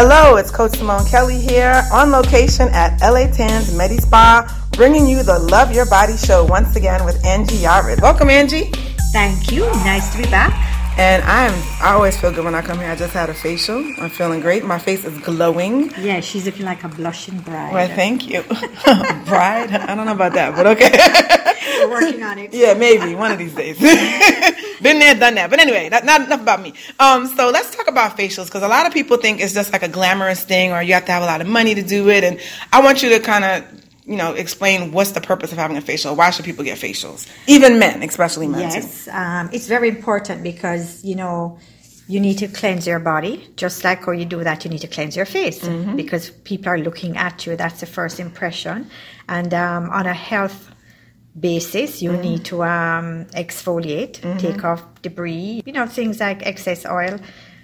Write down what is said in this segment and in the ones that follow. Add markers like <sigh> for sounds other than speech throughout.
Hello, it's Coach Simone Kelly here on location at LA Tan's Medi Spa, bringing you the Love Your Body show once again with Angie Yarid. Welcome, Angie. Thank you. Nice to be back. And I'm I always feel good when I come here. I just had a facial. I'm feeling great. My face is glowing. Yeah, she's looking like a blushing bride. Well, thank you. <laughs> bride? I don't know about that, but okay. <laughs> We're working on it. Yeah, maybe one of these days. <laughs> Been there, done that. But anyway, not, not enough about me. Um, so let's talk about facials because a lot of people think it's just like a glamorous thing, or you have to have a lot of money to do it. And I want you to kind of you know, explain what's the purpose of having a facial. Why should people get facials? Even men, especially men. Yes, um, it's very important because you know you need to cleanse your body. Just like how you do that, you need to cleanse your face mm-hmm. because people are looking at you. That's the first impression. And um, on a health basis, you mm-hmm. need to um, exfoliate, mm-hmm. take off debris, you know, things like excess oil,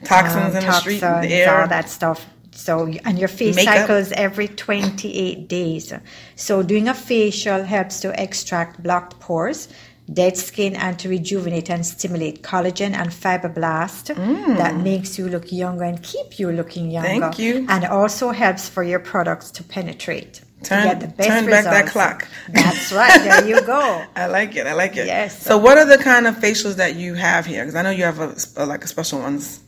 toxins um, in the street, the air, all that stuff. So, and your face Makeup. cycles every 28 days. So, doing a facial helps to extract blocked pores, dead skin, and to rejuvenate and stimulate collagen and fibroblast mm. that makes you look younger and keep you looking younger. Thank you. And also helps for your products to penetrate. Turn, turn back that clock. That's right. There you go. <laughs> I like it. I like it. Yes. So, what are the kind of facials that you have here? Because I know you have a, a, like a special ones.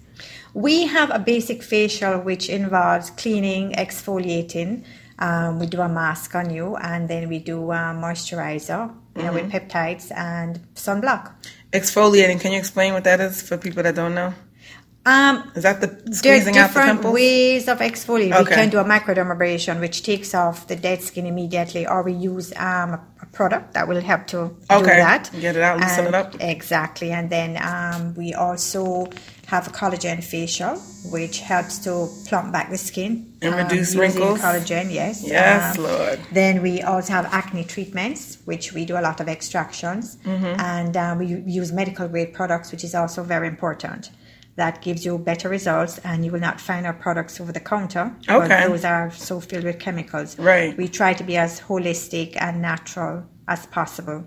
We have a basic facial which involves cleaning, exfoliating. Um, we do a mask on you, and then we do a moisturizer, you know, mm-hmm. with peptides and sunblock. Exfoliating. Can you explain what that is for people that don't know? Um, is that the squeezing out the pimples? ways of exfoliating. Okay. We can do a microdermabrasion, which takes off the dead skin immediately, or we use um, a product that will help to okay. do that. Get it out, loosen and, it up. Exactly, and then um, we also have a collagen facial, which helps to plump back the skin and um, reduce wrinkles. Collagen, yes. Yes, um, Lord. Then we also have acne treatments, which we do a lot of extractions, mm-hmm. and uh, we use medical grade products, which is also very important that gives you better results and you will not find our products over the counter. Okay. Those are so filled with chemicals. Right. We try to be as holistic and natural as possible.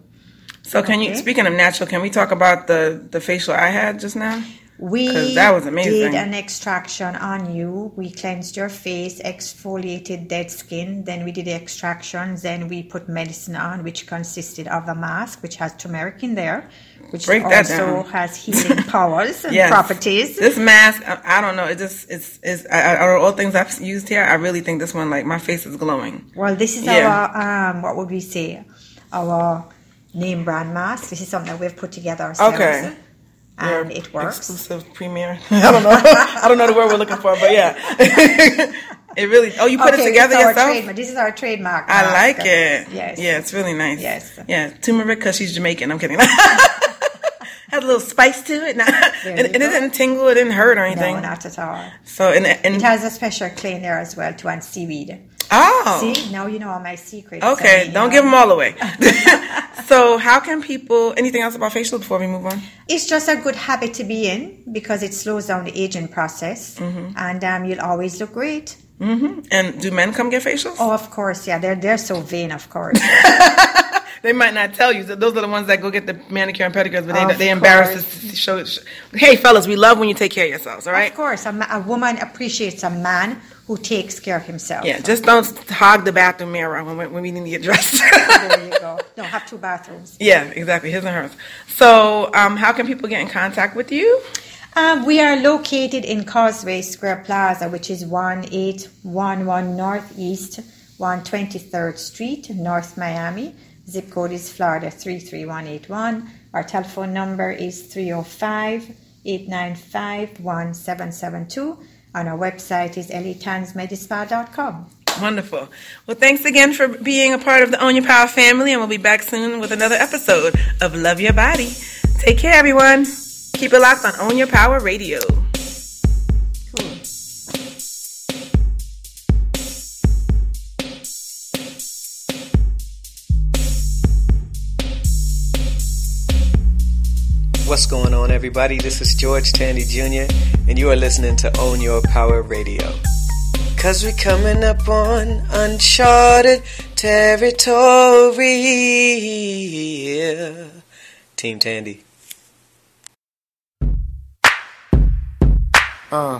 So can okay. you speaking of natural, can we talk about the the facial I had just now? We that was amazing. did an extraction on you. We cleansed your face, exfoliated dead skin. Then we did the extractions. Then we put medicine on, which consisted of a mask, which has turmeric in there, which Break also <laughs> has healing powers and <laughs> yes. properties. This mask, I, I, don't know. It just it's it's out of all things I've used here, I really think this one like my face is glowing. Well, this is yeah. our um, what would we say? Our name brand mask. This is something that we've put together ourselves. Okay and it works. Exclusive premiere. <laughs> I don't know. I don't know the word we're looking for, but yeah. it really. Oh, you put okay, it together yourself. Trademark. This is our trademark. I like it. Yes. Yeah, it's really nice. Yes. Yeah, turmeric because she's Jamaican. I'm kidding. Has a little spice to it, <laughs> and, and it didn't tingle, it didn't hurt or anything. No, not at all. So, and, and it has a special cleaner as well to and seaweed. Oh. See, now you know all my secrets. Okay, don't know. give them all away. <laughs> <laughs> so, how can people, anything else about facial before we move on? It's just a good habit to be in because it slows down the aging process mm-hmm. and um, you'll always look great. Mm-hmm. And do men come get facials? Oh, of course, yeah. They're, they're so vain, of course. They might not tell you. So those are the ones that go get the manicure and pedicures, but they, they embarrass to show, show. Hey, fellas, we love when you take care of yourselves, all right? Of course. A, a woman appreciates a man who takes care of himself. Yeah, just don't hog the bathroom mirror when, when we need to get dressed. <laughs> there you go. No, have two bathrooms. Yeah, exactly. His and hers. So, um, how can people get in contact with you? Um, we are located in Causeway Square Plaza, which is 1811 Northeast 123rd Street, North Miami. Zip code is Florida 33181. Our telephone number is 305 895 1772 and our website is latansmedispa.com. Wonderful. Well, thanks again for being a part of the Own Your Power family, and we'll be back soon with another episode of Love Your Body. Take care, everyone. Keep it locked on Own Your Power Radio. What's going on, everybody? This is George Tandy Jr., and you are listening to Own Your Power Radio. Cause we're coming up on uncharted territory. Yeah. Team Tandy. Uh.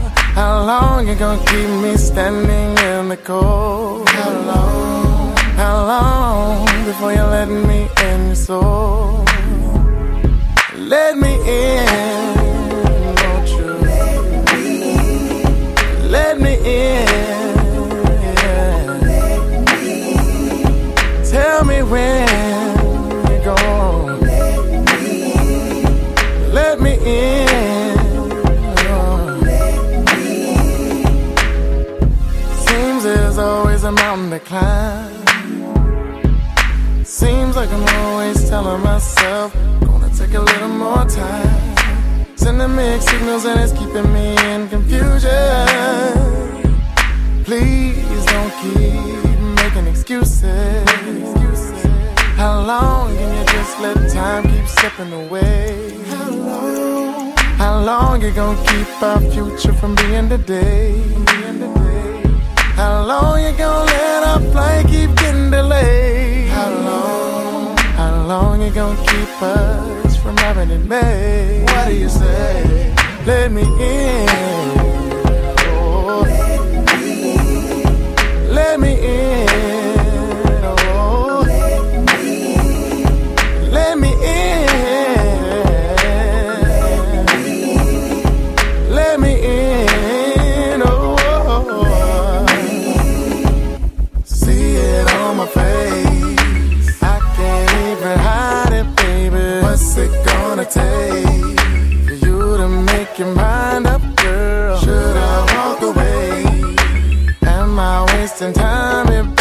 How long you gonna keep me standing in the cold? How long? How long before you let me in your soul? Let me in, won't you? Let me in. Tell me when to. Seems like I'm always telling myself, gonna take a little more time. Sending mixed signals and it's keeping me in confusion. Please don't keep making excuses. How long can you just let time keep slipping away? How long? How long you gonna keep our future from being today? How long you gonna let our flight keep getting delayed? How long? How long you gonna keep us from having it made? What do you say? Let me in. Let me in. some time and